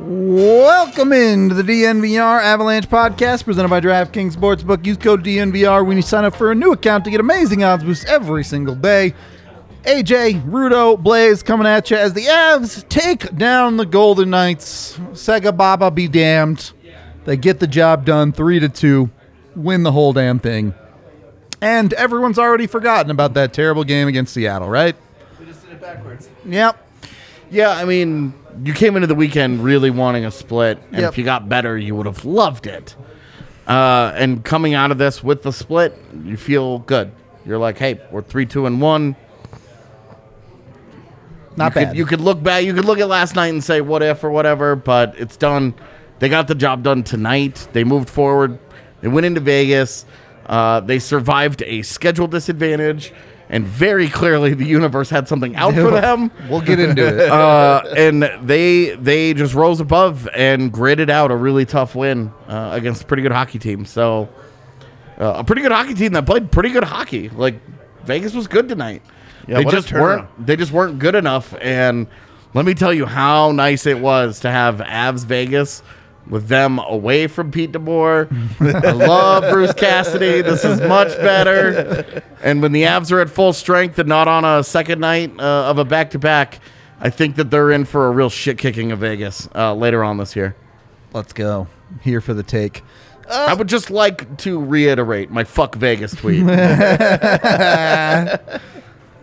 Welcome into the DNVR Avalanche podcast presented by DraftKings Sportsbook. Use code DNVR when you sign up for a new account to get amazing odds boosts every single day. AJ, Rudo, Blaze coming at you as the Avs take down the Golden Knights. Sega Baba be damned. They get the job done 3 to 2, win the whole damn thing. And everyone's already forgotten about that terrible game against Seattle, right? We just did it backwards. Yep. Yeah, I mean, you came into the weekend really wanting a split, and Yep. if you got better, you would have loved it. Uh, and coming out of this with the split, you feel good. You're like, hey, we're three, two, and one. Not you bad. Could, you could look back. You could look at last night and say what if or whatever, but it's done. They got the job done tonight. They moved forward. They went into Vegas. Uh, they survived a schedule disadvantage, and very clearly the universe had something out for them. we'll get into it. uh, and they they just rose above and gritted out a really tough win uh, against a pretty good hockey team. So uh, a pretty good hockey team that played pretty good hockey. Like Vegas was good tonight. Yeah, they what a just weren't they just weren't good enough. And let me tell you how nice it was to have Avs Vegas. With them away from Pete DeBoer, I love Bruce Cassidy. This is much better. And when the Avs are at full strength and not on a second night uh, of a back to back, I think that they're in for a real shit kicking of Vegas uh, later on this year. Let's go. Here for the take. I would just like to reiterate my fuck Vegas tweet.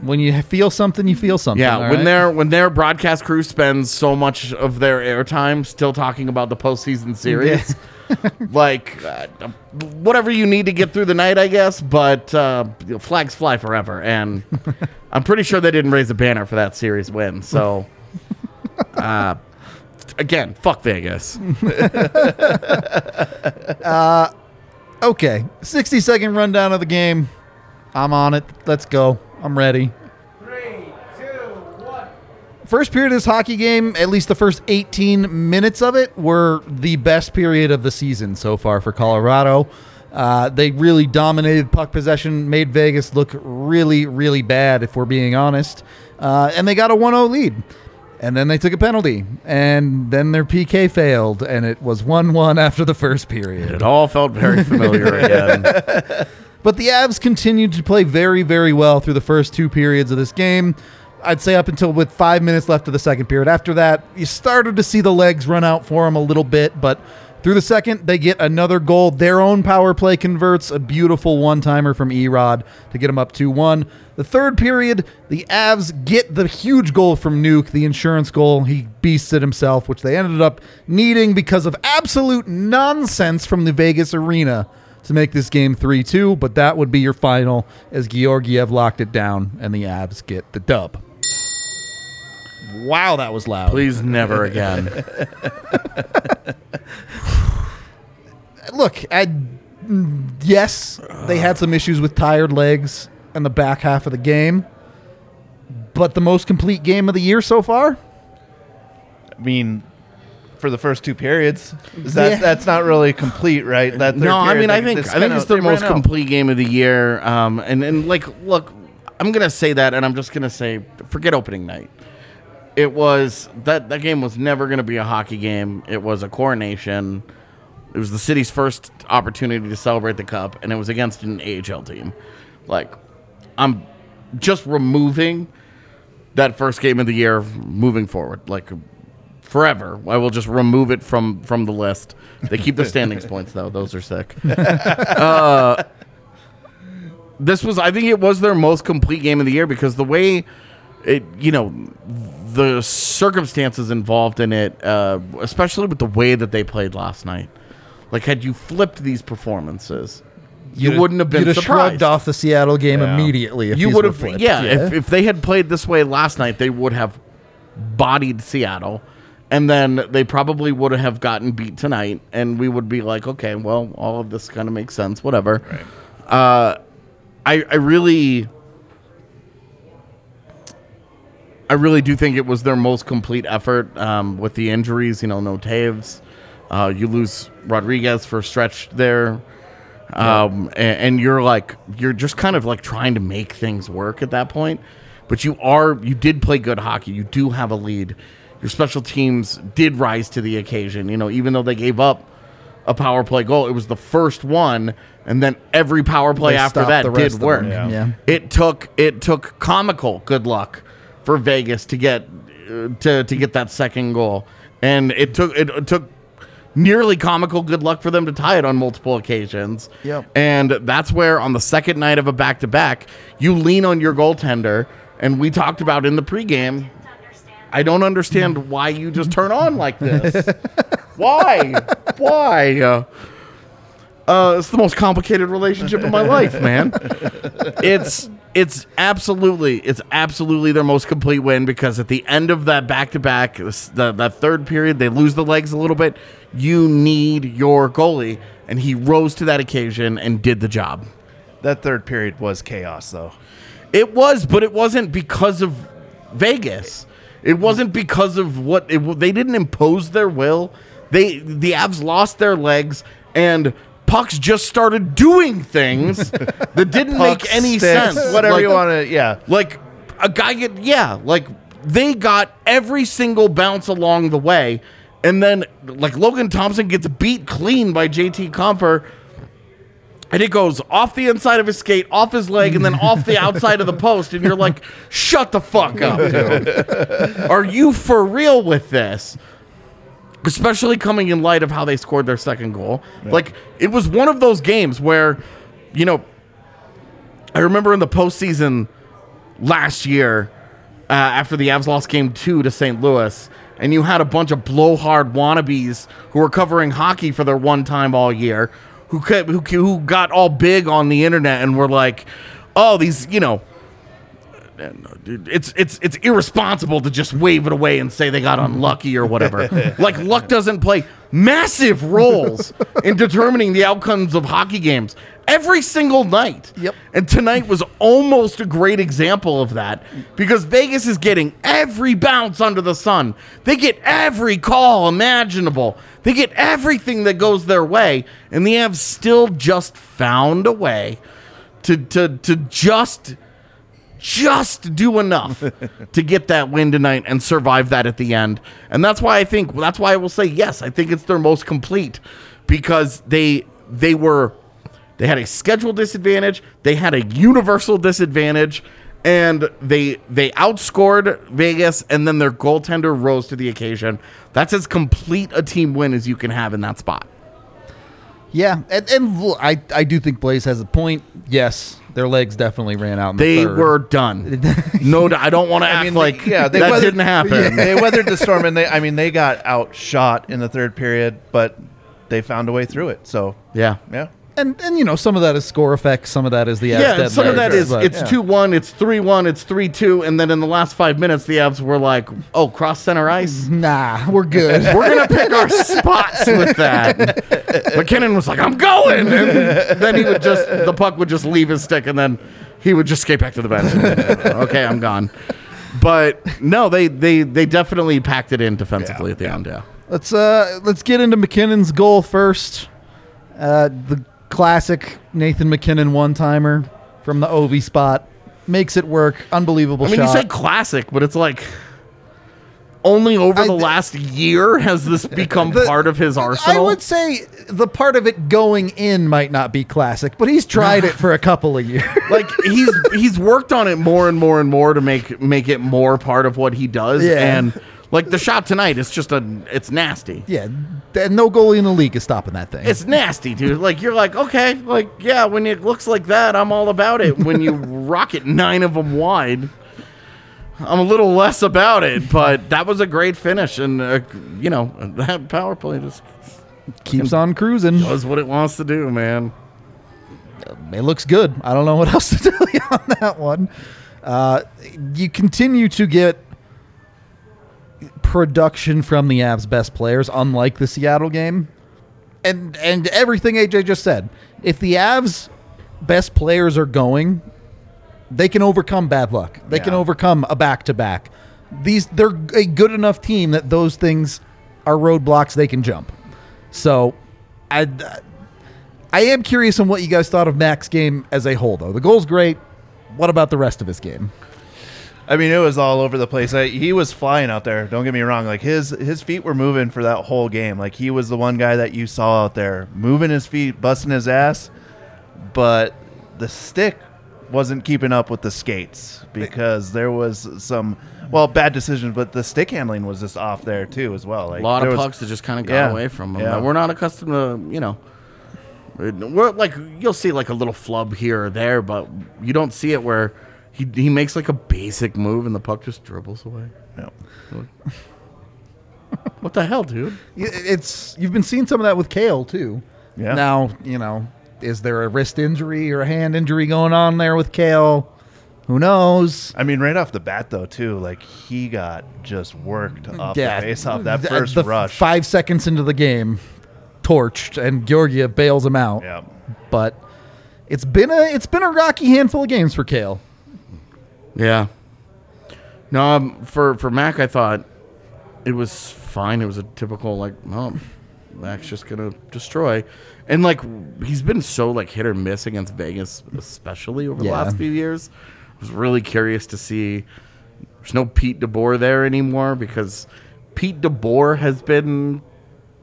When you feel something, you feel something. yeah, when right? their when their broadcast crew spends so much of their airtime still talking about the postseason series, like uh, whatever you need to get through the night, I guess. But uh, flags fly forever, and I'm pretty sure they didn't raise a banner for that series win. So, uh, again, fuck Vegas. Okay, 60 second rundown of the game. I'm on it. Let's go. I'm ready. Three, two, one. First period of this hockey game, at least the first 18 minutes of it, were the best period of the season so far for Colorado. Uh, they really dominated puck possession, made Vegas look really, really bad, if we're being honest. Uh, and they got a 1 0 lead. And then they took a penalty. And then their PK failed. And it was 1 1 after the first period. It all felt very familiar again. But the Avs continued to play very, very well through the first two periods of this game. I'd say up until with five minutes left of the second period. After that, you started to see the legs run out for them a little bit, but through the second, they get another goal. Their own power play converts a beautiful one timer from Erod to get them up 2 1. The third period, the Avs get the huge goal from Nuke, the insurance goal. He beasted himself, which they ended up needing because of absolute nonsense from the Vegas arena to make this game 3 2, but that would be your final as Georgiev locked it down and the Avs get the dub. Wow, that was loud. Please never again. Look, I, yes, they had some issues with tired legs in the back half of the game, but the most complete game of the year so far? I mean, for the first two periods, that Yeah. that's not really complete, right? That third no, I period, mean, I think I think it's their most out. complete game of the year. Um, and and like, look, I'm gonna say that, and I'm just gonna say, forget opening night. It was that that game was never gonna be a hockey game. It was a coronation. It was the city's first opportunity to celebrate the cup, and it was against an AHL team. Like, I'm just removing that first game of the year moving forward. Like, forever. I will just remove it from from the list. They keep the standings points though; those are sick. Uh, this was, I think, it was their most complete game of the year because the way it, you know, the circumstances involved in it, uh, especially with the way that they played last night. Like, had you flipped these performances, you You'd- wouldn't have been You'd have surprised. shrugged off the Seattle game Yeah. immediately. If you would have, flipped. yeah. If, if they had played this way last night, they would have bodied Seattle, and then they probably would have gotten beat tonight, and we would be like, okay, well, all of this kind of makes sense, whatever. Uh, I, I really, I really do think it was their most complete effort um, with the injuries. You know, no Toews. Uh, you lose Rodriguez for a stretch there. Um, a- and, you're like, you're just kind of like trying to make things work at that point. But you are, you did play good hockey. You do have a lead. Your special teams did rise to the occasion. You know, even though they gave up a power play goal, it was the first one, and then every power play They after that did rest them. work. Yeah. Yeah. It took it took comical good luck for Vegas to get uh, to to get that second goal, and it took it, it took nearly comical good luck for them to tie it on multiple occasions. Yep. And that's where on the second night of a back to back, you lean on your goaltender, and we talked about in the pregame. I don't understand why you just turn on like this. why? Why? Uh, uh, it's the most complicated relationship in my life, man. It's it's absolutely it's absolutely their most complete win because at the end of that back to back, that third period, they lose the legs a little bit. You need your goalie, and he rose to that occasion and did the job. That third period was chaos, though. It was, but it wasn't because of Vegas. It wasn't because of what it, they didn't impose their will. They the Avs lost their legs and pucks just started doing things that didn't Puck make any sticks, sense. Whatever Like- you want to, yeah. like a guy get yeah, like they got every single bounce along the way, and then like Logan Thompson gets beat clean by JT Compher. And it goes off the inside of his skate, off his leg, and then off the outside of the post. And you're like, shut the fuck up, dude. Are you for real with this? Especially coming in light of how they scored their second goal. Like, it was one of those games where, you know, I remember in the postseason last year, uh, after the Avs lost game two to St. Louis, and you had a bunch of blowhard wannabes who were covering hockey for their one time all year, who, ca- who who got all big on the internet and were like, "Oh, these, you know." It's it's it's irresponsible to just wave it away and say they got unlucky or whatever. like luck doesn't play massive roles in determining the outcomes of hockey games every single night. Yep. And tonight was almost a great example of that because Vegas is getting every bounce under the sun. They get every call imaginable. They get everything that goes their way, and the Avs still just found a way to to to just just do enough to get that win tonight and survive that at the end. And that's why I think that's why I will say yes, I think it's their most complete because they they were they had a schedule disadvantage, they had a universal disadvantage and they they outscored Vegas and then their goaltender rose to the occasion. That's as complete a team win as you can have in that spot. Yeah, and, and l- I, I do think Blaze has a point. Yes, their legs definitely ran out. In the They third. were done. no, I don't want to act I mean, like they, yeah, they that weathered, didn't happen. They weathered the storm, and they, I mean, they got outshot in the third period, but they found a way through it. So, yeah. yeah, and and you know some of that is score effects, some of that is the Avs Yeah, dead some of that is but- it's yeah. two one, it's three one, it's three two, and then in the last five minutes, the Avs were like, "Oh, cross center ice." Nah, we're good. We're gonna pick our spots with that. MacKinnon was like, "I'm going," and then he would just the puck would just leave his stick, and then he would just skate back to the bench. okay, I'm gone. But no, they they they definitely packed it in defensively at the end. Yeah. Let's uh let's get into MacKinnon's goal first. Uh, the classic Nathan MacKinnon one timer from the Ovi spot makes it work. Unbelievable I mean, shot. you say classic, but it's like only over I- the last year has this become The- part of his arsenal. I would say the part of it going in might not be classic, but he's tried it for a couple of years. like he's he's worked on it more and more and more to make make it more part of what he does Yeah. and Like the shot tonight is just a, it's nasty. Yeah, th- no goalie in the league is stopping that thing. It's nasty, dude. Like you're like, okay, like yeah, when it looks like that, I'm all about it. When you rocket nine of them wide, I'm a little less about it. But that was a great finish, and uh, you know that power play just keeps on cruising. does what it wants to do, man. It looks good. I don't know what else to tell you on that one. Uh, you continue to get production from the Avs' best players, unlike the Seattle game, and and everything AJ just said. If the Avs' best players are going, they can overcome bad luck. They can overcome a back to back. These they're a good enough team that those things are roadblocks they can jump. So, I I am curious on what you guys thought of Mac's game as a whole, though. The goal's great. What about the rest of his game? I mean, it was all over the place. I, he was flying out there. Don't get me wrong. Like his his feet were moving for that whole game. Like he was the one guy that you saw out there moving his feet, busting his ass. But the stick wasn't keeping up with the skates because there was some well bad decisions, but the stick handling was just off there too as well. Like A lot of was- pucks that just kind of got Yeah. away from him. Yeah. We're not accustomed to, you know. We're like you'll see like a little flub here or there, but you don't see it where he he makes like a basic move and the puck just dribbles away. No. What the hell, dude? It's you've been seeing some of that with Cale too. Yeah. Now you know, is there a wrist injury or a hand injury going on there with Cale? Who knows? I mean, right off the bat though, too, like he got just worked off Yeah, the face off that first the rush. Five seconds into the game, torched, and Georgiev bails him out. Yeah. But it's been a it's been a rocky handful of games for Cale. Yeah. No, um, for for Mac, I thought it was fine. It was a typical like, oh, Mac's just gonna destroy, and like he's been so like hit or miss against Vegas, especially over the last few years. I was really curious to see. There's no Pete DeBoer there anymore because Pete DeBoer has been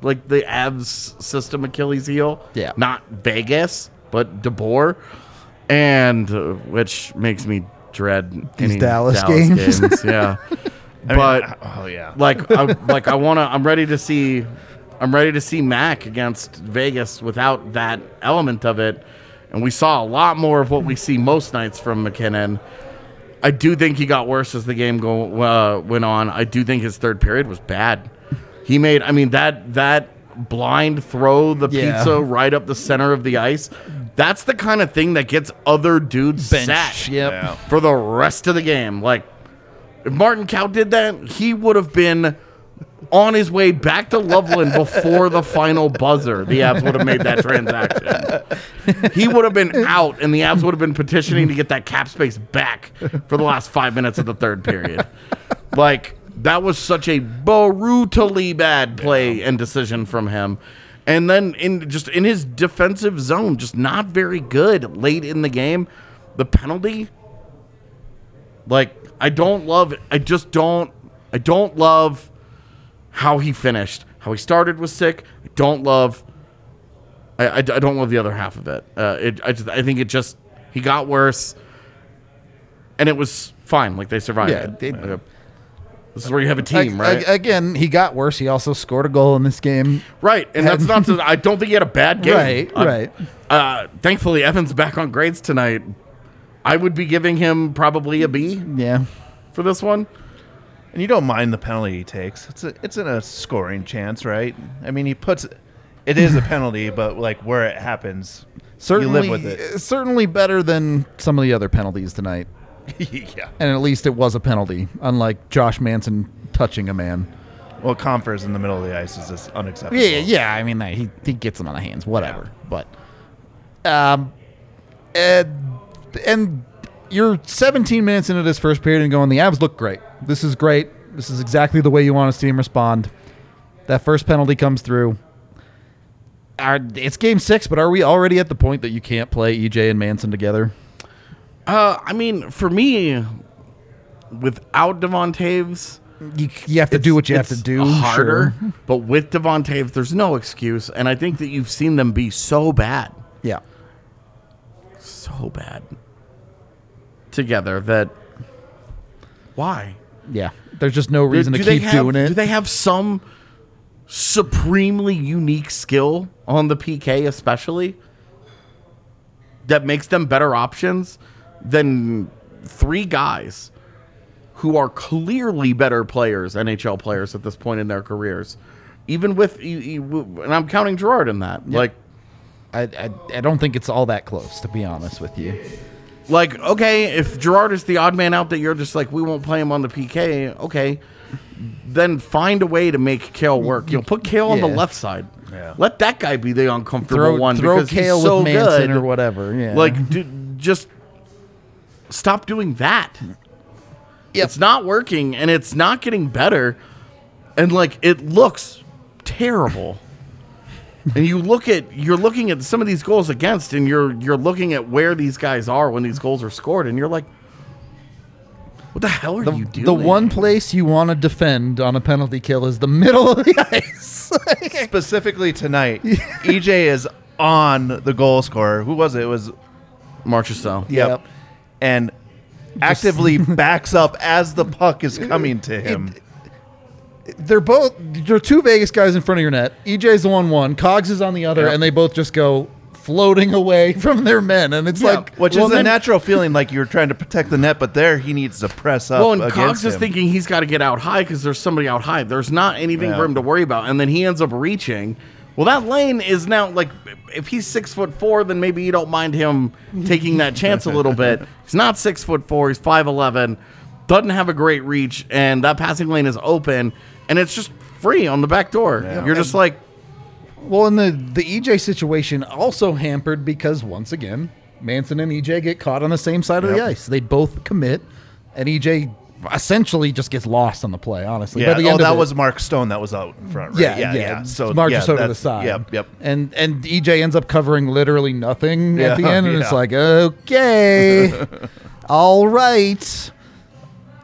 like the Avs system Achilles heel. Yeah. Not Vegas, but DeBoer. And uh, which makes me dread These any Dallas games. yeah. I mean, but oh yeah. like I, like I want to I'm ready to see I'm ready to see Mac against Vegas without that element of it. And we saw a lot more of what we see most nights from MacKinnon. I do think he got worse as the game go uh, went on. I do think his third period was bad. He made I mean that that blind throw the Yeah. pizza right up the center of the ice. That's the kind of thing that gets other dudes set Yep. Yeah. for the rest of the game. Like, if Martin Kaut did that, he would have been on his way back to Loveland before the final buzzer. The Avs would have made that transaction. He would have been out, and the Avs would have been petitioning to get that cap space back for the last five minutes of the third period. Like, that was such a brutally bad play and decision from him. And then in just in his defensive zone, just not very good late in the game. The penalty, like I don't love it. I just don't. I don't love how he finished. How he started was sick. I don't love. I, I, I don't love the other half of it. Uh, it I just I think it just he got worse, and it was fine. Like they survived. Yeah, they- this is where you have a team, Ag- right? ag- again, he got worse. He also scored a goal in this game. right, and that's not. To, I don't think he had a bad game. Right, Uh, right. Uh, thankfully, Evans back on grades tonight. I would be giving him probably a B Yeah. for this one. And you don't mind the penalty he takes. It's a, it's in a scoring chance, right? I mean, he puts it is a penalty, but like where it happens, Certainly, you live with it. certainly better than some of the other penalties tonight. yeah. And at least it was a penalty, unlike Josh Manson touching a man. Well, Compher's in the middle of the ice is just unacceptable. Yeah, yeah. I mean, he he gets him on the hands, whatever. But, um, and, and you're 17 minutes into this first period and going, the Avs look great. This is great. This is exactly the way you want to see him respond. That first penalty comes through. Are, it's game six, but are we already at the point that you can't play EJ and Manson together? Uh, I mean, for me, without Devon Toews, You, you have to do what you have to do. harder. sure. But with Devon Toews, there's no excuse, and I think that you've seen them be so bad, Yeah. so bad together that why? Yeah. There's just no reason do to keep have, doing it. Do they have some supremely unique skill on the PK, especially that makes them better options than three guys who are clearly better players, NHL players at this point in their careers? Even with, you- you- and I'm counting Girard in that. Like, I, I, I don't think it's all that close, to be honest with you. like okay, if Girard is the odd man out that you're just like we won't play him on the PK, okay, then find a way to make Cale work. You'll put Cale on the left side. Yeah. Let that guy be the uncomfortable Throw, one throw because Cale he's so with Manson good. or whatever. Yeah. Like, d- just stop doing that. Yep. It's not working, and it's not getting better, and like it looks terrible. and you look at you're looking at some of these goals against, and you're you're looking at where these guys are when these goals are scored, and you're like, what the hell are the, you doing? the one place you want to defend on a penalty kill is the middle of the ice. Specifically tonight, EJ is on the goal scorer. Who was it? It was Marchessault. Yep. Yep. And actively backs up as the puck is coming to him. they're both there are two Vegas guys in front of your net. EJ's the one one, Cogs is on the other, Yep. and they both just go floating away from their men, and it's like Which well, is a then- natural feeling like you're trying to protect the net, but there he needs to press up. Well, and against Cogs is him. thinking he's got to get out high because there's somebody out high. There's not anything Yeah. for him to worry about, and then he ends up reaching. Well, that lane is now like if he's six foot four, then maybe you don't mind him taking that chance a little bit. He's not six foot four; he's five eleven. Doesn't have a great reach, and that passing lane is open, and it's just free on the back door. You're just like, Well, in the the EJ situation also hampered because once again, Manson and EJ get caught on the same side of the ice. They both commit, and EJ essentially just gets lost on the play. Honestly, Yeah. The Oh, that it- was Mark Stone that was out in front, right? Yeah, yeah, yeah. yeah. So Mark yeah, just over the side. Yep, yep. And and EJ ends up covering literally nothing at the end, and it's like, okay, all right.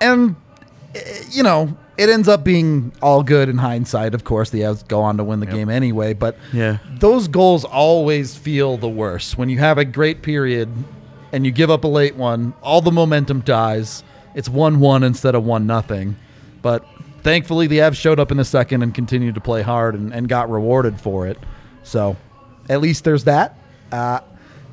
And you know, it ends up being all good in hindsight. Of course, the Avs go on to win the game anyway. But Yeah. those goals always feel the worst when you have a great period and you give up a late one. All the momentum dies. It's one-one instead of one nothing. But thankfully, the Avs showed up in the second and continued to play hard and, and got rewarded for it. So at least there's that. Uh,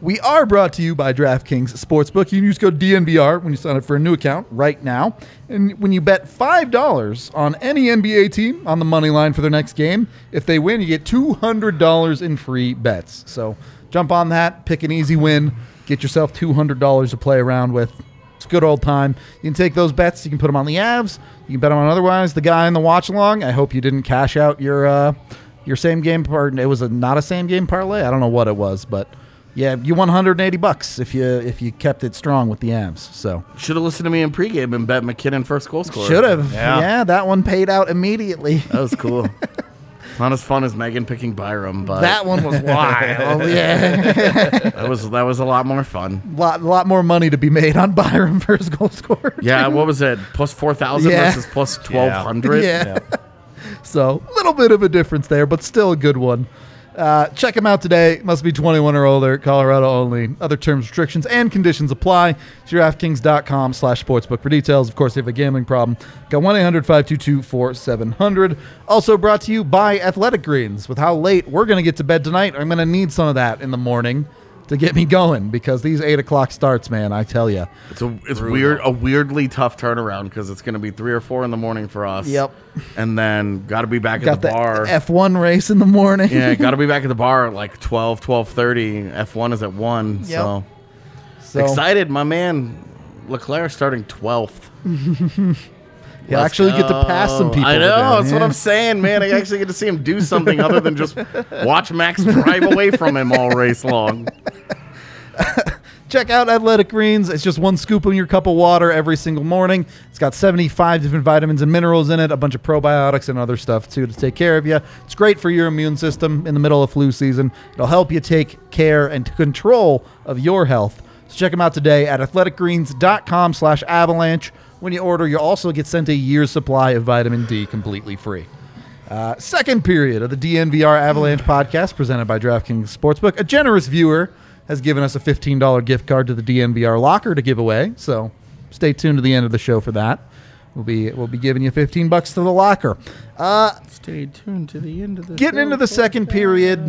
we are brought to you by DraftKings Sportsbook. You can use code DNVR when you sign up for a new account right now. And when you bet $5 on any NBA team on the money line for their next game, if they win, you get $200 in free bets. So jump on that, pick an easy win, get yourself $200 to play around with. It's a good old time. You can take those bets, you can put them on the Avs, you can bet them on otherwise. The guy in the watch along, I hope you didn't cash out your uh, your same game part. It was a, not a same game parlay. I don't know what it was, but yeah, you won 180 bucks if you if you kept it strong with the Avs. So should have listened to me in pregame and bet MacKinnon first goal scorer. should have. Yeah. Yeah. that one paid out immediately. That was cool. Not as fun as Megan picking Byram, but that one was wild. yeah, that was that was a lot more fun. lot lot more money to be made on Byram first goal scorer. Yeah, what was it? Plus four thousand Yeah. versus plus twelve hundred. Yeah. So a little bit of a difference there, but still a good one. Uh, check them out today. Must be 21 or older. Colorado only. Other terms, restrictions, and conditions apply. DraftKings.com slash sportsbook for details. Of course, if you have a gambling problem, go 1-800-522-4700. Also brought to you by Athletic Greens. With how late we're going to get to bed tonight, I'm going to need some of that in the morning to get me going because these 8 o'clock starts, man, I tell you. It's a it's weird a weirdly tough turnaround because it's going to be three or four in the morning for us. Yep. And then got to be back at the the bar. F1 race in the morning. yeah, got to be back at the bar at like 12, 12.30. F1 is at 1. Yep. So. So excited, my man. Leclerc starting 12th. You'll actually get to pass some people. I know. today, That's what. I'm saying, man. I actually get to see him do something other than just watch Max drive away from him all race long. Check out Athletic Greens. It's just one scoop in your cup of water every single morning. It's got 75 different vitamins and minerals in it, a bunch of probiotics and other stuff too to take care of you. It's great for your immune system in the middle of flu season. It'll help you take care and control of your health. So check them out today at athleticgreens.com slash avalanche. When you order, you'll also get sent a year's supply of vitamin D completely free. Uh, second period of the DNVR Avalanche podcast presented by DraftKings Sportsbook. A generous viewer has given us a $15 gift card to the DNVR locker to give away. So stay tuned to the end of the show for that. We'll be we'll be giving you 15 bucks to the locker. Uh, Stay tuned to the end of the getting into the second period.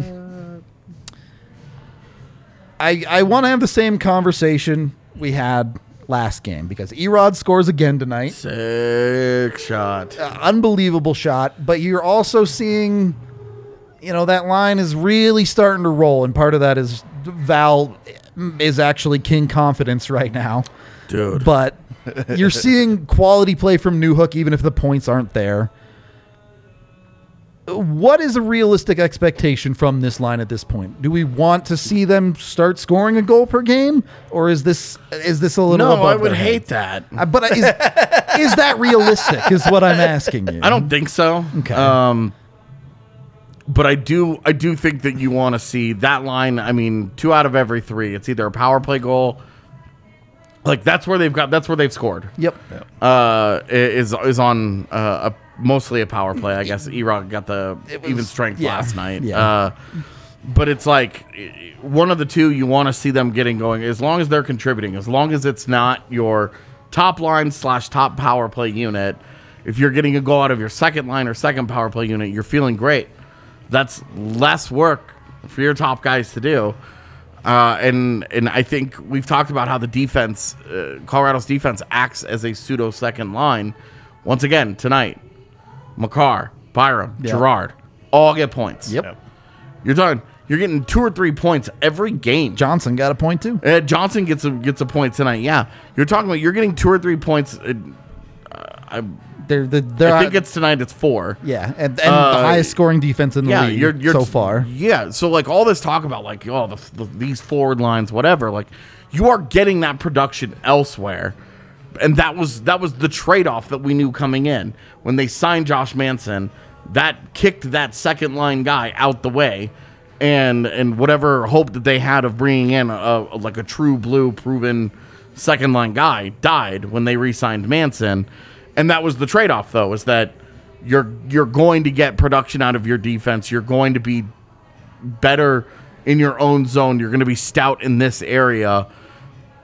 I I want to have the same conversation we had last game because Erod scores again tonight. Sick shot. Uh, unbelievable shot, but you're also seeing you know that line is really starting to roll and part of that is Val is actually king confidence right now. Dude. But you're seeing quality play from Newhook even if the points aren't there. What is a realistic expectation from this line at this point? Do we want to see them start scoring a goal per game, or is this is this a little? no, I would hate heads? that. Uh, but is, is that realistic? Is what I'm asking you. I don't think so. Okay. Um, but I do. I do think that you want to see that line. I mean, two out of every three. It's either a power play goal. Like that's where they've got. That's where they've scored. Yep. Uh, is is on uh, a mostly a power play. I guess Erod got the even strength yeah, last night. yeah. Uh, but it's like one of the two you want to see them getting going as long as they're contributing, as long as it's not your top line slash top power play unit. If you're getting a goal out of your second line or second power play unit, you're feeling great. That's less work for your top guys to do. Uh, and and I think we've talked about how the defense, uh, Colorado's defense, acts as a pseudo second line. Once again tonight, Makar, Byram, Yeah. Girard, all get points. Yep. You're talking. You're getting two or three points every game. Johnson got a point too. Uh, Johnson gets a gets a point tonight. Yeah, you're talking about. You're getting two or three points. Uh, I, They're the they're I think it's tonight. It's four. yeah, and, and Uh, the highest scoring defense in the yeah, league you're, you're so far. Yeah, so like all this talk about like oh the, the, these forward lines, whatever. Like you are getting that production elsewhere, and that was that was the trade off that we knew coming in when they signed Josh Manson. That kicked that second line guy out the way, and and whatever hope that they had of bringing in a, a- like a true blue proven second line guy died when they re-signed Manson, and that was the trade off though is that you're you're going to get production out of your defense. You're going to be better in your own zone. You're going to be stout in this area,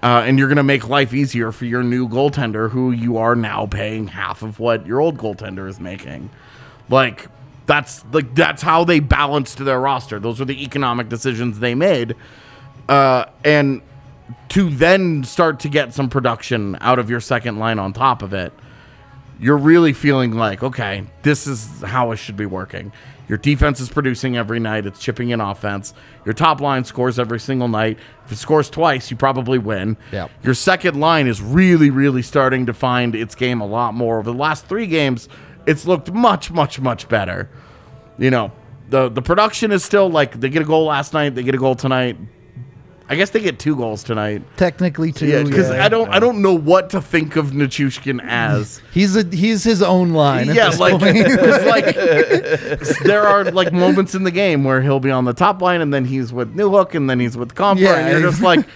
uh, and you're going to make life easier for your new goaltender, who you are now paying half of what your old goaltender is making. Like that's like that's how they balanced their roster. Those were the economic decisions they made, uh, and to then start to get some production out of your second line on top of it you're really feeling like, okay, this is how it should be working. Your defense is producing every night, it's chipping in offense. Your top line scores every single night. If it scores twice, you probably win. Yep. Your second line is really, really starting to find its game a lot more. Over the last three games, it's looked much, much, much better. You know, the the production is still like they get a goal last night, they get a goal tonight. I guess they get two goals tonight. Technically, two. Yeah, because yeah. I don't I don't know what to think of Nichushkin as. he's a he's his own line. at yeah, this like, point. 'cause, like there are like moments in the game where he'll be on the top line and then he's with Newhook and then he's with Compher Yeah, and you're just like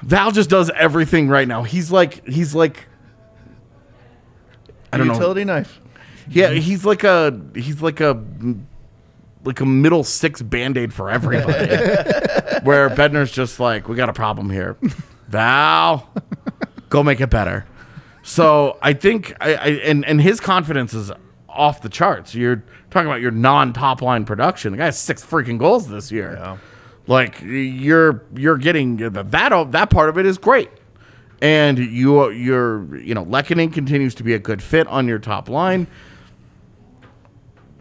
Val just does everything right now. He's like he's like I don't know. Utility knife. Yeah, he's like a he's like a like a middle six band-aid for everybody. where Bednar's just like, we got a problem here. Val, go make it better. So I think I, I and and his confidence is off the charts. You're talking about your non-top line production. The guy has six freaking goals this year. Yeah. Like you're you're getting that that part of it is great, and you you're you know Lehkonen continues to be a good fit on your top line.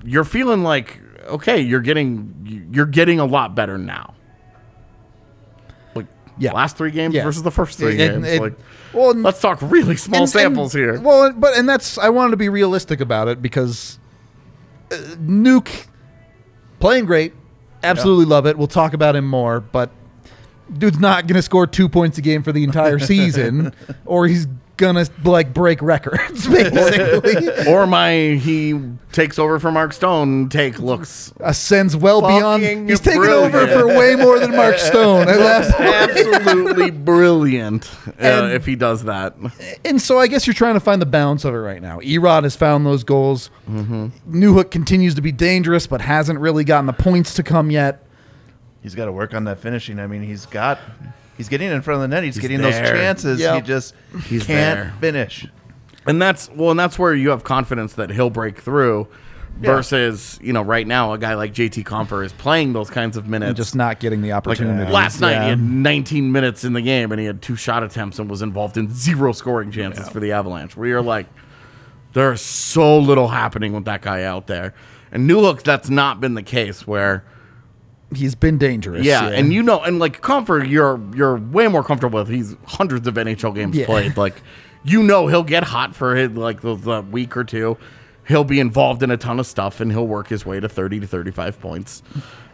You're feeling like okay, you're getting you're getting a lot better now. Like Yeah. last three games Yeah. versus the first three It- games. it- like well, let's talk really small and- samples and- here. Well, but and that's I wanted to be realistic about it because uh, Nuke playing great, absolutely love it. We'll talk about him more, but dude's not gonna score two points a game for the entire season, or he's gonna like break records basically. or my he takes over for Mark Stone take looks Ascends well beyond. Fucking He's taken over for way more than Mark Stone. And that's- absolutely brilliant uh, And- if he does that. and so I guess you're trying to find the balance of it right now. Erod has found those goals. Mm-hmm. Newhook continues to be dangerous, but hasn't really gotten the points to come yet. He's got to work on that finishing. I mean, he's got, he's getting in front of the net. He's, getting those chances. Yep. He just He's can't there. finish. and that's well, and that's where you have confidence that he'll break through. Versus, you know, right now a guy like JT Compher is playing those kinds of minutes. And just not getting the like opportunity. last night, he had 19 minutes in the game and he had two shot attempts and was involved in zero scoring chances for the Avalanche. Where you're like, there's so little happening with that guy out there. And Newhook, that's not been the case. Where he's been dangerous. yeah, and you know, and like Compher, you're you're way more comfortable with. He's hundreds of NHL games Yeah. played. Like, you know, he'll get hot for his like the, the week or two. He'll be involved in a ton of stuff, and he'll work his way to thirty to thirty-five points,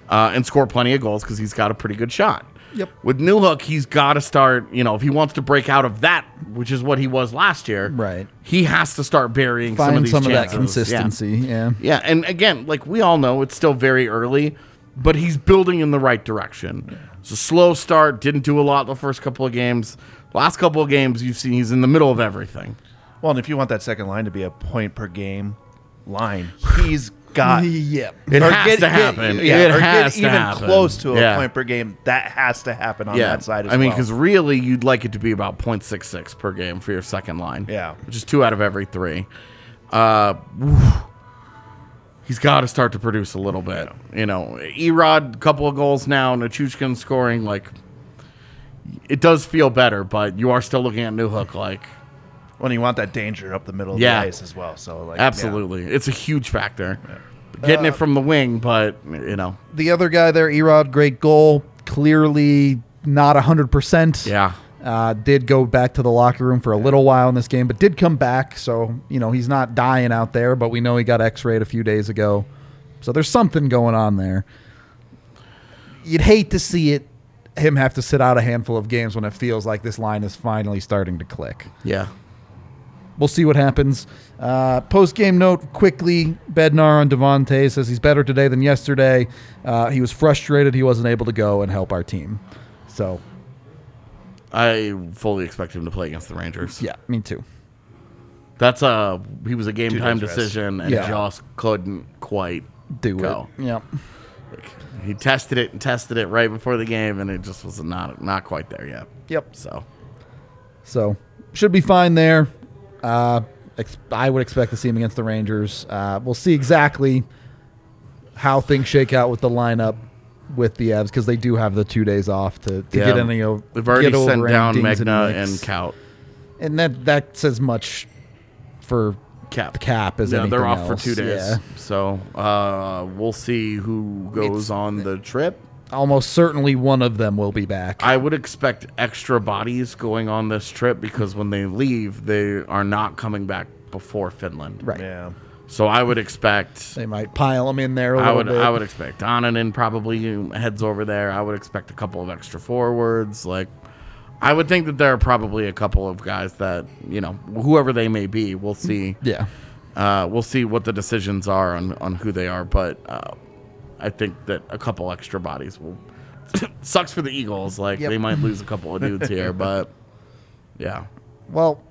uh, and score plenty of goals because he's got a pretty good shot. Yep. With Newhook, he's got to start. You know, if he wants to break out of that, which is what he was last year, Right. He has to start burying some of these some of, that chances. Yeah. consistency. Yeah. Yeah, and again, like we all know, it's still very early, but he's building in the right direction. It's a slow start. Didn't do a lot the first couple of games. Last couple of games, you've seen he's in the middle of everything. Well, and if you want that second line to be a point per game line, he's got. Yep. It or has get- to get- happen. yeah, it or has get to even happen. close to a Yeah. point per game. That has to happen on Yeah, that side as I mean, well. because really, you'd like it to be about 0.66 per game for your second line. Yeah. which is two out of every three. Uh, whew. He's got to start to produce a little bit. You know, Erod, couple of goals now, Nichushkin scoring. Like, it does feel better, but you are still looking at Newhook. Like, when you want that danger up the middle of Yeah. the ice as well. So like absolutely, it's a huge factor. Getting it uh, from the wing, but you know, The other guy there, Erod, great goal. Clearly not 100%. yeah. Uh, did go back to the locker room for a little while in this game, but did come back. So, you know, he's not dying out there, but we know he got x rayed a few days ago. So there's something going on there. You'd hate to see it, him have to sit out a handful of games when it feels like this line is finally starting to click. Yeah. We'll see what happens. Uh, Post game note quickly Bednar on Devontae says he's better today than yesterday. Uh, he was frustrated he wasn't able to go and help our team. So, I fully expect him to play against the Rangers. yeah, me too. That's a he was a game Two time days rest. decision and Yeah. just couldn't quite Do go. it. Yeah. He tested it and tested it right before the game, and it just was not not quite there yet. Yep. So So should be fine there. Uh, ex- I would expect to see him against the Rangers. Uh, we'll see exactly how things shake out with the lineup with the Avs because they do have the two days off to, to yeah, get any. o- they've already get sent down dings and Megna and Kaut. and that that says much for Cap. the cap as yeah, anything they're off for two days. Yeah. So uh, we'll see who goes It's- on the trip. Almost certainly one of them will be back. I would expect extra bodies going on this trip because when they leave, they are not coming back before Finland. right. Yeah. So I would expect They might pile them in there a I little would bit. I would expect Annunen probably heads over there. I would expect a couple of extra forwards. Like I would think that there are probably a couple of guys that you know whoever they may be. We'll see. yeah. Uh, we'll see what the decisions are on on who they are. But uh, I think that a couple extra bodies will. sucks for the Eagles. Like Yep. they might lose a couple of dudes here, but yeah. Well,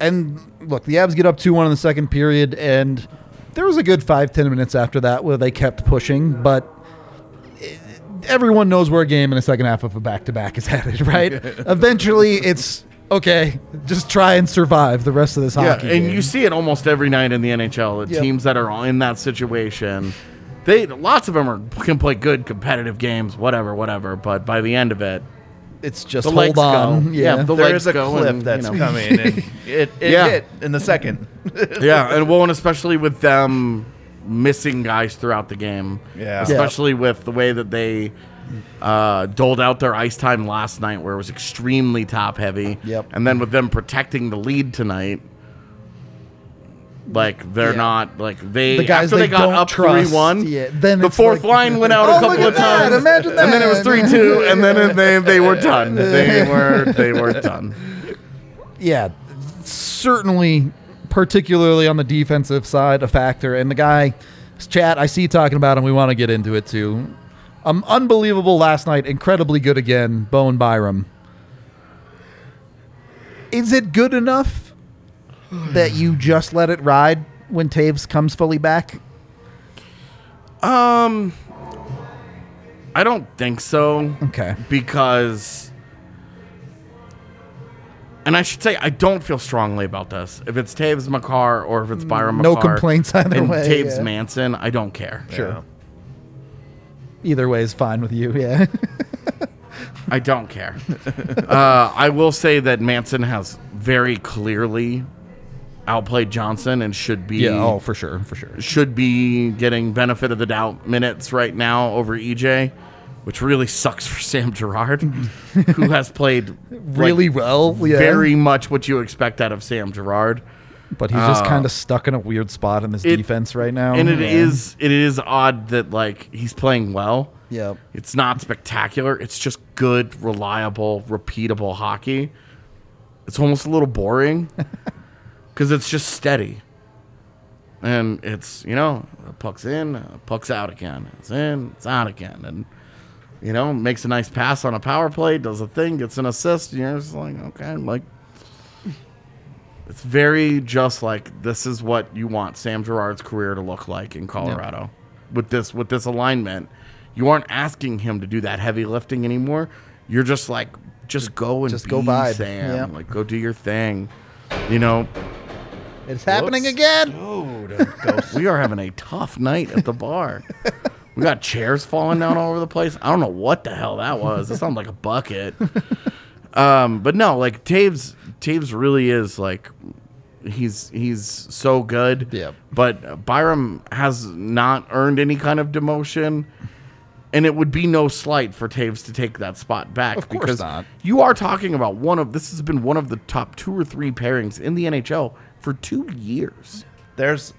and look, the Avs get up 2 1 in the second period, and there was a good five, ten minutes after that where they kept pushing, but everyone knows where a game in the second half of a back to back is headed, right? Eventually, it's okay, just try and survive the rest of this Yeah, hockey. and game. you see it almost every night in the NHL. The Yep. teams that are in that situation, they lots of them are can play good competitive games, whatever, whatever. But by the end of it, it's just the hold on. go. Yeah. Yeah, the There is a cliff and, you that's know. coming, and it, it Yeah. hit in the second. yeah, and well, and especially with them missing guys throughout the game. Yeah. especially with the way that they uh, doled out their ice time last night, where it was extremely top heavy. Yep. and then with them protecting the lead tonight. Like they're Yeah. not like they The guys after they, they got up trust, three one. yeah, then the fourth like- line went out Oh, a look couple at of that, times. imagine that. And then it was three two, and then they they were done. They were they were done. yeah, certainly, particularly on the defensive side, a factor. And the guy, chat, I see you talking about him. We want to get into it too. Um, unbelievable last night. Incredibly good again. Bowen Byram. Is it good enough that you just let it ride when Toews comes fully back? Um, I don't think so. Okay. because and I should say I don't feel strongly about this. If it's Toews Makar or if it's Byram Makar, No complaints either and way, Toews yeah. Manson, I don't care. Sure. Either way is fine with you. Yeah. I don't care. uh, I will say that Manson has very clearly outplayed Johnson and should be yeah oh, for sure, for sure. should be getting benefit of the doubt minutes right now over EJ, which really sucks for Sam Girard, who has played Really like, well. Yeah. very much what you expect out of Sam Girard. But he's just uh, kind of stuck in a weird spot in this it- defense right now. and it Yeah. is it is odd that like he's playing well. Yeah, It's not spectacular. It's just good, reliable, repeatable hockey. It's almost a little boring because it's just steady. And it's, you know, puck's in, puck's out again. It's in, it's out again. And, you know, makes a nice pass on a power play, does a thing, gets an assist. And you're just like, okay, like, it's very just like this is what you want Sam Girard's career to look like in Colorado. With this with this alignment, you aren't asking him to do that heavy lifting anymore. You're just like just go and Just go vibe. Sam. Like go do your thing. You know, It's happening Whoops. again. Dude, we are having a tough night at the bar. we got chairs falling down all over the place. I don't know what the hell that was. It sounded like a bucket. Um, but no, like Toews, Toews really is like he's he's so good. Yep. But Byram has not earned any kind of demotion. And it would be no slight for Toews to take that spot back Of course because not. you are talking about one of this has been one of the top two or three pairings in the NHL for two years. there's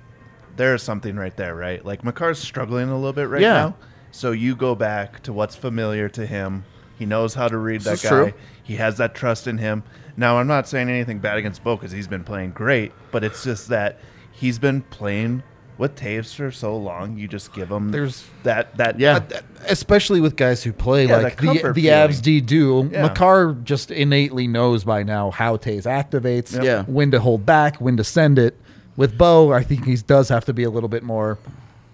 there's something right there, right? Like Makar's struggling a little bit right Yeah. now. So you go back to what's familiar to him. He knows how to read that guy. true. He has that trust in him. Now I'm not saying anything bad against Bo because he's been playing great, but it's just that he's been playing with Toews for so long. You just give them There's- that that Yeah. Especially with guys who play Yeah, like that the comfort the feeling. Avs D do. Yeah. Makar just innately knows by now how Toews activates, Yep. Yeah. when to hold back, when to send it. With Bo, I think he does have to be a little bit more.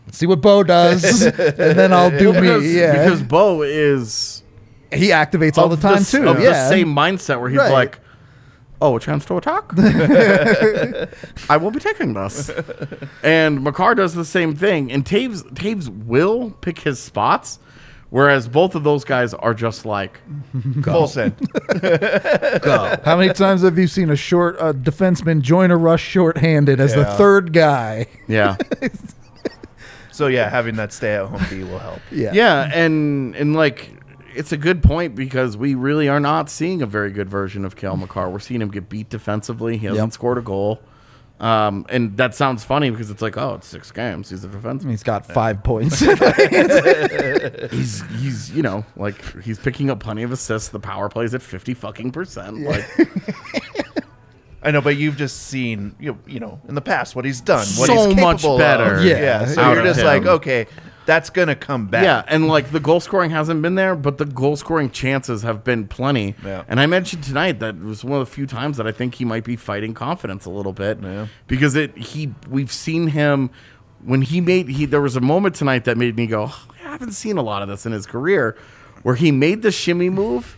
Let's see what Bo does, and then I'll do because, me. Yeah, because Bo is he activates all the of time s- too. Of yeah, the same mindset where he's Right. like, "Oh, a chance to attack. I will be taking this." and Makar does the same thing, and Toews Toews will pick his spots, whereas both of those guys are just like, full send. "Go." How many times have you seen a short uh, defenseman join a rush short-handed as the Yeah. third guy? yeah, so yeah, having that stay at home B will help. Yeah, yeah, and and like. It's a good point because we really are not seeing a very good version of Cale Makar. We're seeing him get beat defensively. He hasn't Yep. scored a goal. Um, and that sounds funny because it's like, oh, it's six games. He's a defenseman. He's got five points. he's he's you know like he's picking up plenty of assists. The power plays at fifty fucking percent. Like I know, but you've just seen you you know in the past what he's done, what So he's much better Of. Yeah, Yeah, so you're just him. like, okay, that's gonna come back. yeah, and like the goal scoring hasn't been there, but the goal scoring chances have been plenty. Yeah. And I mentioned tonight that it was one of the few times that I think he might be fighting confidence a little bit. Yeah. Because it he we've seen him when he made he there was a moment tonight that made me go, "Oh, I haven't seen a lot of this in his career, where he made the shimmy move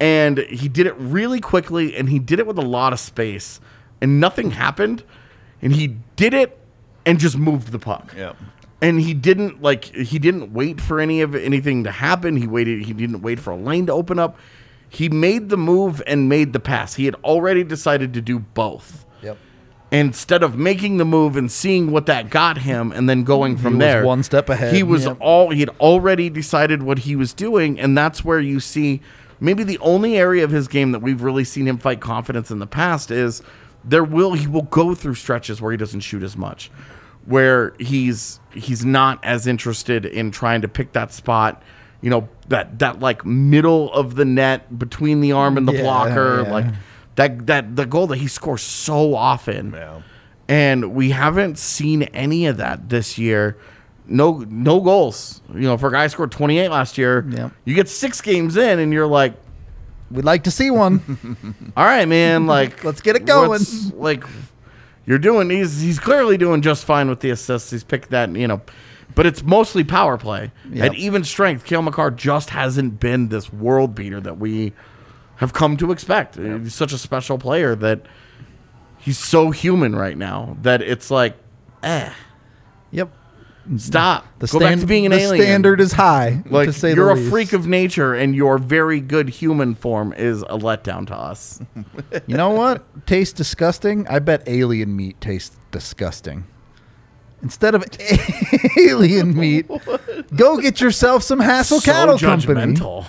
and he did it really quickly and he did it with a lot of space and nothing happened and he did it and just moved the puck Yeah. And he didn't like he didn't wait for any of anything to happen. He waited he didn't wait for a lane to open up. He made the move and made the pass. He had already decided to do both. Yep. instead of making the move and seeing what that got him and then going from was there one step ahead, he was yep. all he had already decided what he was doing. And that's where you see maybe the only area of his game that we've really seen him fight confidence in the past is there will he will go through stretches where he doesn't shoot as much where he's he's not as interested in trying to pick that spot you know that that like middle of the net between the arm and the Yeah, blocker yeah. like that that the goal that he scores so often Yeah. and we haven't seen any of that this year. No, no goals. You know, for a guy who scored 28 last year, Yep. you get six games in, and you're like, We'd like to see one. "All right, man, like Let's get it going." Like, you're doing. He's he's clearly doing just fine with the assists. He's picked that, you know, but it's mostly power play Yep. at even strength. Cale Makar just hasn't been this world beater that we have come to expect. He's such a special player that he's so human right now that it's like, eh, Yep. Stop. The Go back to being an the alien. standard is high. like to say you're the a least. freak of nature, and your very good human form is a letdown to us. You know what? Tastes disgusting. I bet alien meat tastes disgusting. Instead of alien meat, go get yourself some Hassle so Cattle Company. judgmental.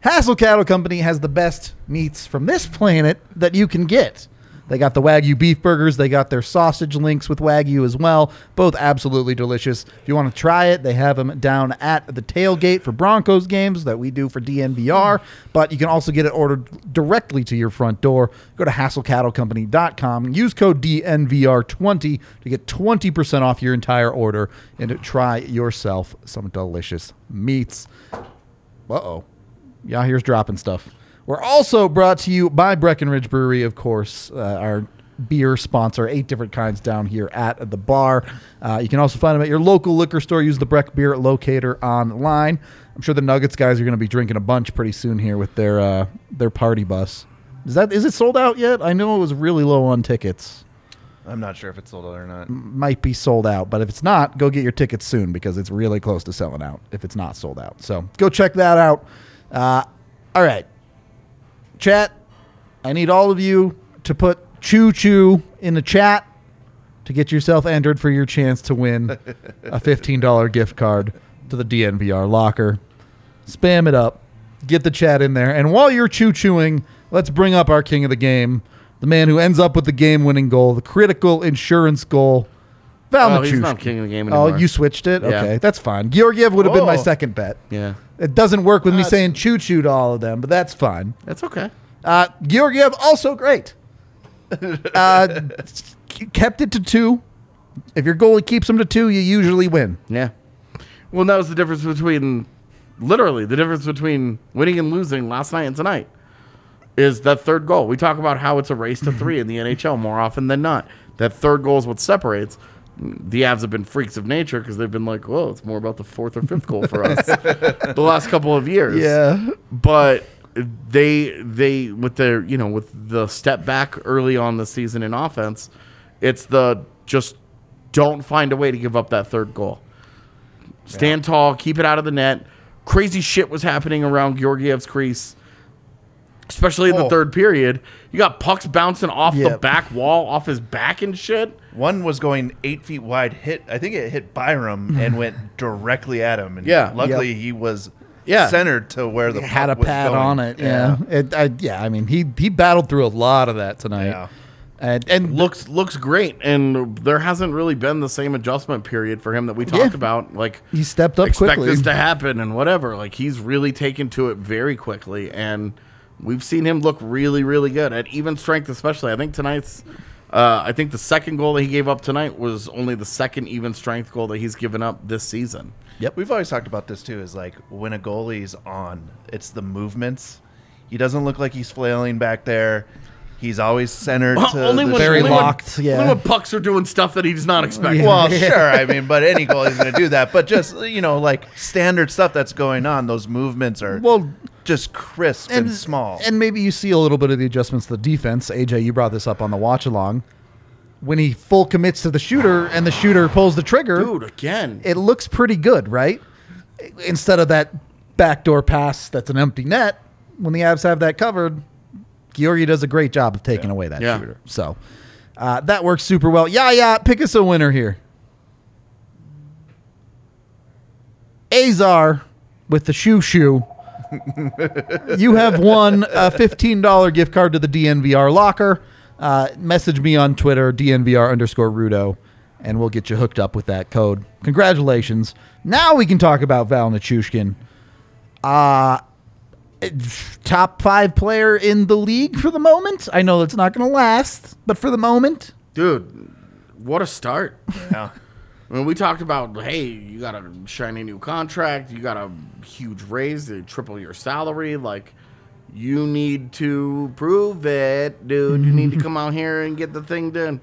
Hassle Cattle Company has the best meats from this planet that you can get. They got the Wagyu beef burgers. They got their sausage links with Wagyu as well. Both absolutely delicious. If you want to try it, they have them down at the tailgate for Broncos games that we do for DNVR. But you can also get it ordered directly to your front door. Go to hasslecattlecompany.com. Use code DNVR20 to get 20% off your entire order and try yourself some delicious meats. Uh oh. Yeah, here's dropping stuff. We're also brought to you by Breckenridge Brewery, of course, uh, our beer sponsor. Eight different kinds down here at the bar. Uh, you can also find them at your local liquor store. Use the Breck Beer Locator online. I'm sure the Nuggets guys are going to be drinking a bunch pretty soon here with their uh, their party bus. Is that is it sold out yet? I know it was really low on tickets. I'm not sure if it's sold out or not. Might be sold out, but if it's not, go get your tickets soon because it's really close to selling out if it's not sold out. So go check that out. Uh, all right, chat. I need all of you to put choo choo in the chat to get yourself entered for your chance to win a $15 gift card to the DNVR locker. Spam it up. Get the chat in there. And while you're choo chooing, let's bring up our king of the game, the man who ends up with the game winning goal, the critical insurance goal. Val Oh, he's not king of the game oh, anymore. Oh, you switched it? Yeah. Okay, that's fine. Georgiev would have been my Oh. second bet. Yeah, It doesn't work with me saying choo choo to all of them, but that's fine. that's okay. Uh, Georgiev also great. Uh, kept it to two. If your goalie keeps them to two, you usually win. Yeah. Well, that was the difference between, literally, the difference between winning and losing last night and tonight is that third goal. We talk about how it's a race to three in the NHL more often than not. That third goal is what separates. The Avs have been freaks of nature because they've been like, well, it's more about the fourth or fifth goal for us the last couple of years. Yeah. But they they with their you know with the step back early on the season in offense, it's the just don't find a way to give up that third goal. Stand tall, keep it out of the net. Crazy shit was happening around Georgiev's crease, especially in the Oh. third period. You got pucks bouncing off the Yep. back wall, off his back and shit. One was going eight feet wide, hit. I think it hit Byram and went directly at him. And Yeah. luckily Yep. he was Yeah. centered to where the Had a puck was pad going. on it. Yeah. It, I, yeah. I mean, he he battled through a lot of that tonight. Yeah. And and looks looks great, and there hasn't really been the same adjustment period for him that we talked Yeah. about. Like he stepped up expect quickly. this to happen and whatever. Like he's really taken to it very quickly, and we've seen him look really, really good at even strength, especially. I think tonight's. Uh, I think the second goal that he gave up tonight was only the second even strength goal that he's given up this season. yep. We've always talked about this too. Is like when a goalie's on, it's the movements. He doesn't look like he's flailing back there. He's always centered to only the when Very only shoulder. when- locked, yeah. Only when pucks are doing stuff that he's not expecting. Well, sure. I mean, but any goalie's going to do that. But just you know, like standard stuff that's going on. Those movements are Well, just crisp and, small. And maybe you see a little bit of the adjustments to the defense. AJ, you brought this up on the watch along. When he full commits to the shooter and the shooter pulls the trigger, dude, again, it looks pretty good, right? Instead of that backdoor pass that's an empty net, when the Avs have that covered, Georgi does a great job of taking away that Yeah. shooter. So uh, that works super well. Yeah, yeah. Pick us a winner here. Azar with the shoe shoe. You have won a $15 gift card to the DNVR locker. Uh, message me on Twitter, DNVR underscore Rudo, and we'll get you hooked up with that code. Congratulations. Now we can talk about Val Nichushkin. Uh, top five player in the league for the moment. I know that's not going to last, but for the moment, dude, what a start. yeah. Mean, we talked about, hey, you got a shiny new contract, you got a huge raise, they triple your salary. Like, you need to prove it, dude. You need to come out here and get the thing done.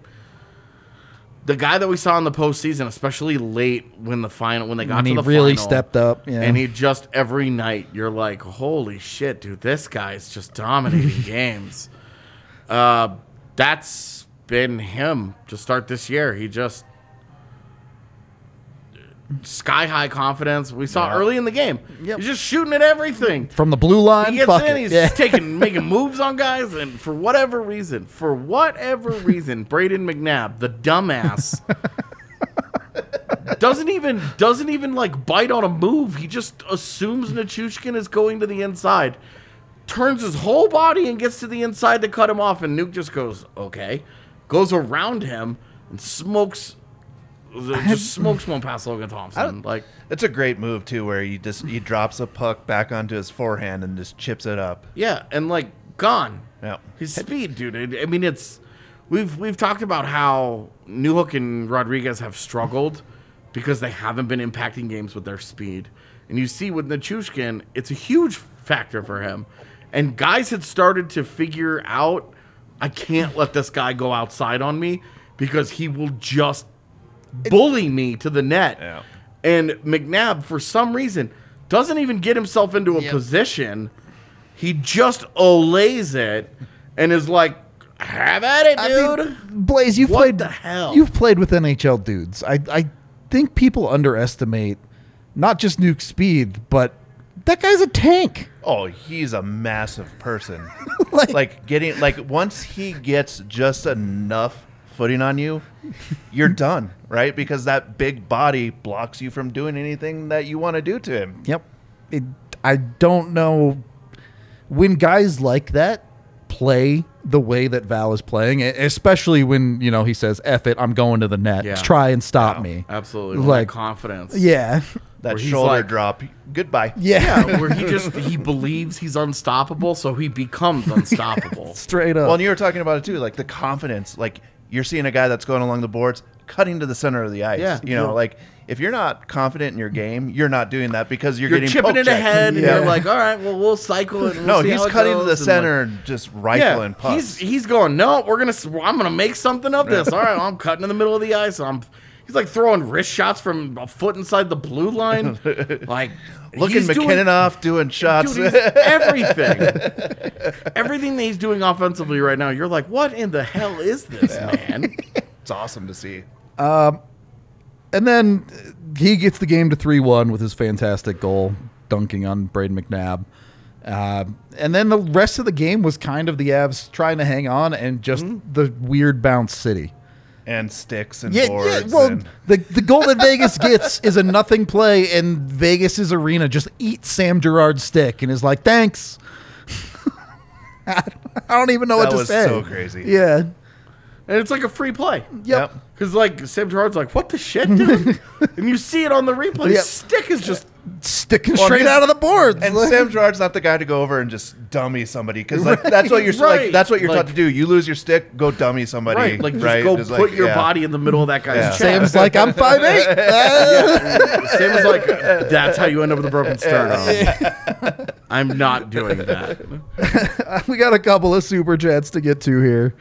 the guy that we saw in the postseason, especially late when the final when they got And to he the really final, stepped up. Yeah. and he just every night you're like, holy shit, dude, this guy's just dominating games. Uh, that's been him to start this year. He just sky high confidence. We saw early in the game. Yep. He's just shooting at everything. from the blue line. He gets fuck in, it. he's Yeah. taking making moves on guys, and for whatever reason, for whatever reason, Brayden McNabb, the dumbass, doesn't even doesn't even like bite on a move. He just assumes Nichushkin is going to the inside, turns his whole body and gets to the inside to cut him off, and Nuke just goes okay, goes around him and smokes. Just smokes one past Logan Thompson. Like It's a great move too, where he just he drops a puck back onto his forehand and just chips it up. Yeah, and like gone. Yeah. His speed, dude. I mean, it's we've we've talked about how Newhook and Rodriguez have struggled because they haven't been impacting games with their speed. And you see with Nichushkin, it's a huge factor for him. And guys had started to figure out I can't let this guy go outside on me because he will just bully me to the net. Yeah. And McNabb, for some reason, doesn't even get himself into a position. He just olays it and is like, have at it, I dude. mean, Blaze, you've What played the hell? You've played with NHL dudes. I I think people underestimate not just Nuke speed, but that guy's a tank. Oh, he's a massive person. Like- like, getting like once he gets just enough footing on you, you're done, right? Because that big body blocks you from doing anything that you want to do to him. Yep. It, I don't know when guys like that play the way that Val is playing, especially when you know he says "F it, I'm going to the net. Yeah. Try and stop me." Absolutely. With Like- confidence. Yeah. That Where shoulder like- drop, goodbye. Yeah. Yeah, where he just he believes he's unstoppable, so he becomes unstoppable. Straight up. Well, and you were talking about it too, like the confidence. Like you're seeing a guy that's going along the boards, cutting to the center of the ice. Yeah. you know, Yeah. like if you're not confident in your game, you're not doing that because you're, You're getting chipping it ahead, and Yeah. you're like, all right, well, we'll cycle it. and No, we'll see he's how it cutting to goes," the and, like, center and just rifling yeah, pucks. he's he's going. No, we're gonna. I'm gonna make something of this. All right, I'm cutting in the middle of the ice. I'm. He's like throwing wrist shots from a foot inside the blue line, like looking he's doing- MacKinnon off, doing shots. Dude, everything. everything that he's doing offensively right now, you're like, what in the hell is this, man? it's awesome to see. and then he gets the game to 3-1 with his fantastic goal dunking on Brayden McNabb. Uh, and then the rest of the game was kind of the Avs trying to hang on and just the weird bounce city. And sticks and Yeah, yeah. Well, and, the the goal that Vegas gets is a nothing play, and Vegas's arena just eats Sam Girard's stick and is like, "Thanks." I don't even know what That to was say. so crazy. Yeah. And it's like a free play. Yep. Because like Sam Girard's like, what the shit, dude? and you see it on the replay. Yep. Stick is just Sticking Well, straight his- out of the boards. and Like- Sam Girard's not the guy to go over and just dummy somebody because like that's what you're Right. like that's what you're Like- taught to do. You lose your stick, go dummy somebody. right. Like just right? go Just put like, your yeah. body in the middle of that guy's Yeah. chest. Sam's like, I'm 5'8". Sam is like, that's how you end up with a broken sternum. I'm not doing that. we got a couple of super chats to get to here.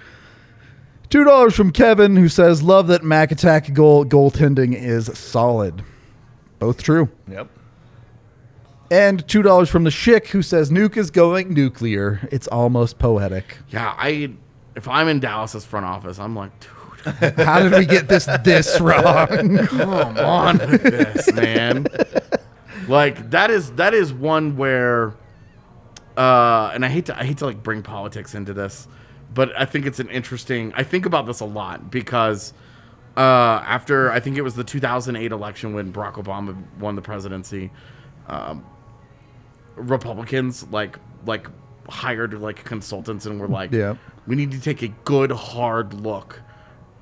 Two dollars from Kevin, who says, "Love that Mac attack goal goaltending is solid." Both true. Yep. And two dollars from the Schick, who says, "Nuke is going nuclear. It's almost poetic." Yeah, I if I'm in Dallas's front office, I'm like, dude, How did we get this this wrong? come on with this, man. Like that is that is one where uh and I hate to I hate to like bring politics into this, but I think it's an interesting I think about this a lot because uh after I think it was the 2008 election when Barack Obama won the presidency, um Republicans like like hired like consultants and were like Yeah. we need to take a good hard look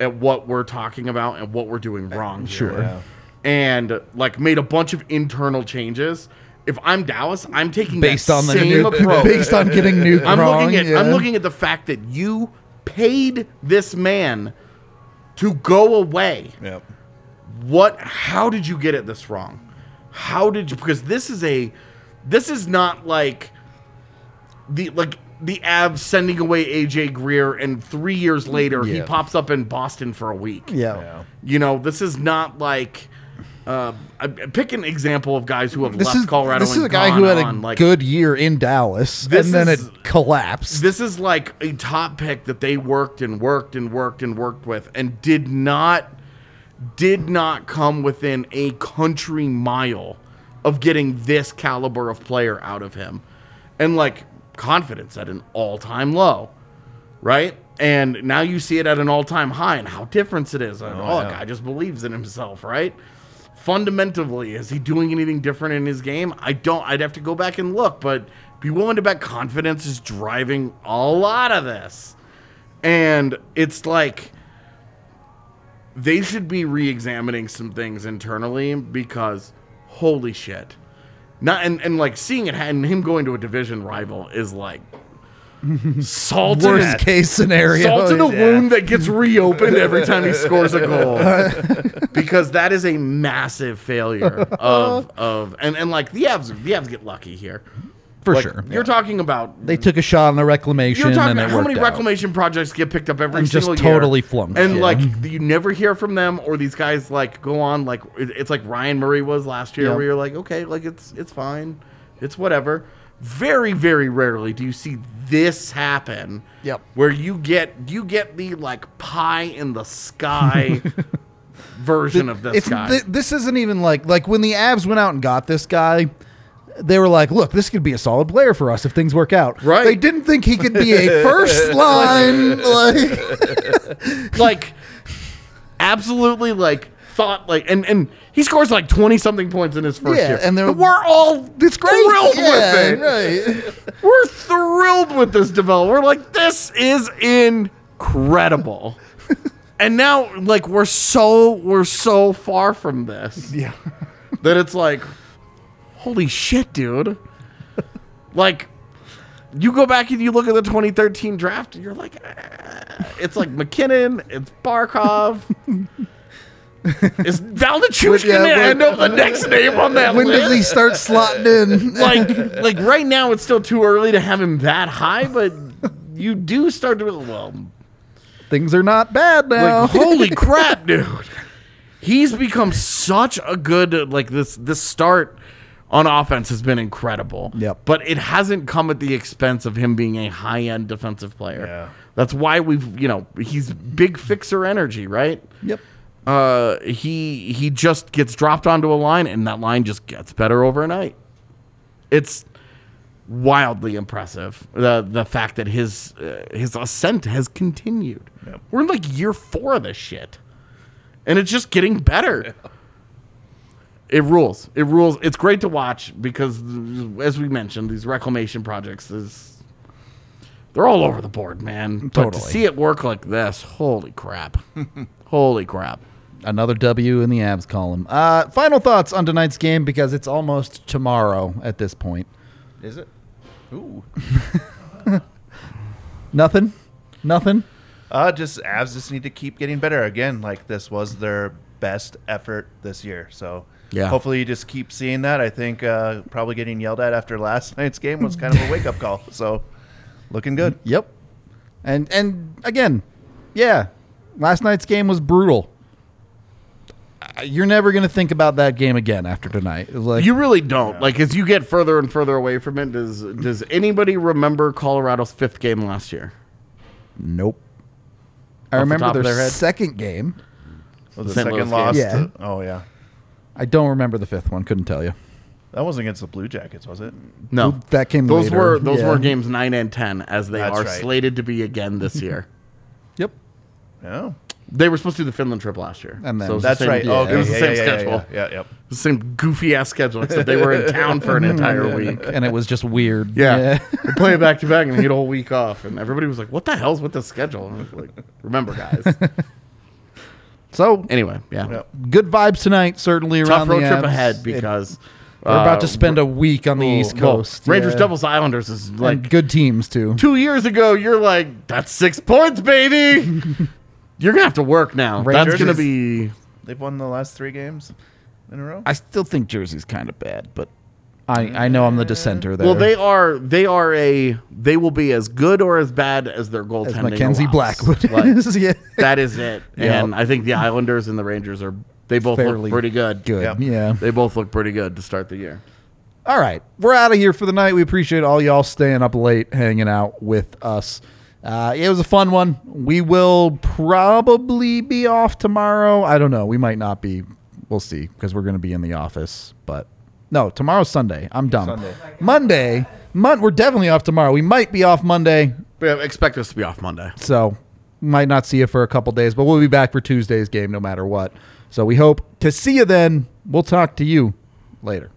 at what we're talking about and what we're doing uh, wrong. here." Sure. Yeah. and like made a bunch of internal changes. If I'm Dallas, I'm taking based on the nuke, approach. based on getting nuked I'm wrong. looking at yeah. I'm looking at the fact that you paid this man to go away. Yep. What how did you get it this wrong? How did you because this is a this is not like the like the Avs sending away AJ Greer, and three years later he pops up in Boston for a week. Yeah. You know, this is not like. Uh, I, I pick an example of guys who have This left is Colorado. this is and a guy who had a on. like, good year in Dallas, This and then is- it collapsed. This is like a top pick that they worked and worked and worked and worked with, and did not did not come within a country mile of getting this caliber of player out of him, and like confidence at an all time low, right? And now you see it at an all time high, and how different it is. And, oh, oh yeah. guy just believes in himself, right? fundamentally, is he doing anything different in his game? I don't. I'd have to go back and look, but be willing to bet confidence is driving a lot of this. And it's like they should be re-examining some things internally because holy shit. Not and, and like seeing it and him going to a division rival is like salt Worst a- case scenario. Salt in a Yeah. wound that gets reopened every time he scores a goal. because that is a massive failure uh-huh. of of and, and like the Avs the Avs get lucky here. For Like, sure. You're talking about They took a shot on the reclamation, you're talking and about how worked many out. reclamation projects get picked up every And just single year totally flunked, and yeah. like you never hear from them or these guys like go on like it's like Ryan Murray was last year Yeah. where you're like okay like it's it's fine it's whatever very very rarely do you see this happen Yep. where you get you get the like pie in the sky version of this It's guy th- this isn't even like like when the Avs went out and got this guy. They were like, "Look, this could be a solid player for us if things work out." Right. They didn't think he could be a first line. Like, like absolutely like thought like and and he scores like 20 something points in his first Yeah, year and they're- we're all it's great. thrilled yeah, with it Right. we're thrilled with this development we're like this is incredible and now like we're so we're so far from this Yeah. that it's like holy shit dude like you go back and you look at the 2013 draft and you're like ah. it's like MacKinnon it's barkov is Val Nichushkin Yeah, gonna end up the next name on that When list? does he start slotting in? like like right now it's still too early to have him that high, but you do start to well Things are not bad now. like holy crap, dude. He's become such a good like this this start on offense has been incredible. Yep. But it hasn't come at the expense of him being a high end defensive player. Yeah. That's why we've you know, he's big fixer energy, right? yep. uh, he he just gets dropped onto a line, and that line just gets better overnight. It's wildly impressive the the fact that his uh, his ascent has continued. Yep. We're in like year four of this shit, and it's just getting better. It rules. It rules. It's great to watch because, as we mentioned, these reclamation projects is they're all over the board, man. Totally. But to see it work like this, holy crap! holy crap! Another W in the Avs column. Uh, final thoughts on tonight's game because it's almost tomorrow at this point. Is it? Ooh. Nothing. Nothing. Uh, just Avs just need to keep getting better. Again, like this was their best effort this year. So Yeah. hopefully you just keep seeing that. I think uh, probably getting yelled at after last night's game was kind of a wake up call. So looking good. Yep. And and again, yeah, last night's game was brutal. You're never gonna think about that game again after tonight. Like You really don't. Like as you get further and further away from it, does does anybody remember Colorado's fifth game last year? nope. I Off the remember top their their second game. Was the St. second Louis loss? game. Yeah. to- oh yeah. I don't remember the fifth one. Couldn't tell you. That wasn't against the Blue Jackets, was it? No, That came Those later. were those Yeah. were games nine and ten, as they That's are right. slated to be again this year. Yep. No. they were supposed to do the Finland trip last year, And then- So it was the That's same- right. yeah, Oh, it okay. was the same yeah, yeah, schedule. Yeah, yeah, yep. the same goofy ass schedule, except they were in town for an entire week. And it was just weird. Yeah, they play it back to back and they get a whole week off, and everybody was like, "What the hell's with the schedule?" And I was like, "Remember, guys." So anyway, yeah, Yep. good vibes tonight. Certainly around tough around road the trip Avs. ahead It- because we're about uh, to spend a week on the well, East well, Coast. Rangers, yeah. Devils, Islanders is And like good teams too. two years ago. You're like, that's six points, baby. you're gonna have to work now. That's gonna is- be They've won the last three games in a row. I still think Jersey's kind of bad, but I, I know I'm the dissenter there. Well, they are they are a they will be as good or as bad as their goaltending. as Mackenzie allows. Blackwood Like, is. yeah. that is it. Yeah. And I think the Islanders and the Rangers are they both Fairly look pretty good. Good. Yep. Yeah. They both look pretty good to start the year. All right, we're out of here for the night. We appreciate all y'all staying up late, hanging out with us. Uh, it was a fun one. We will probably be off tomorrow. I don't know. We might not be. We'll see because we're going to be in the office. But no, tomorrow's Sunday. I'm dumb. Sunday. Monday. Mon- we're definitely off tomorrow. We might be off Monday, But expect us to be off Monday. so might not see you for a couple days. But we'll be back for Tuesday's game no matter what. So we hope to see you then. We'll talk to you later.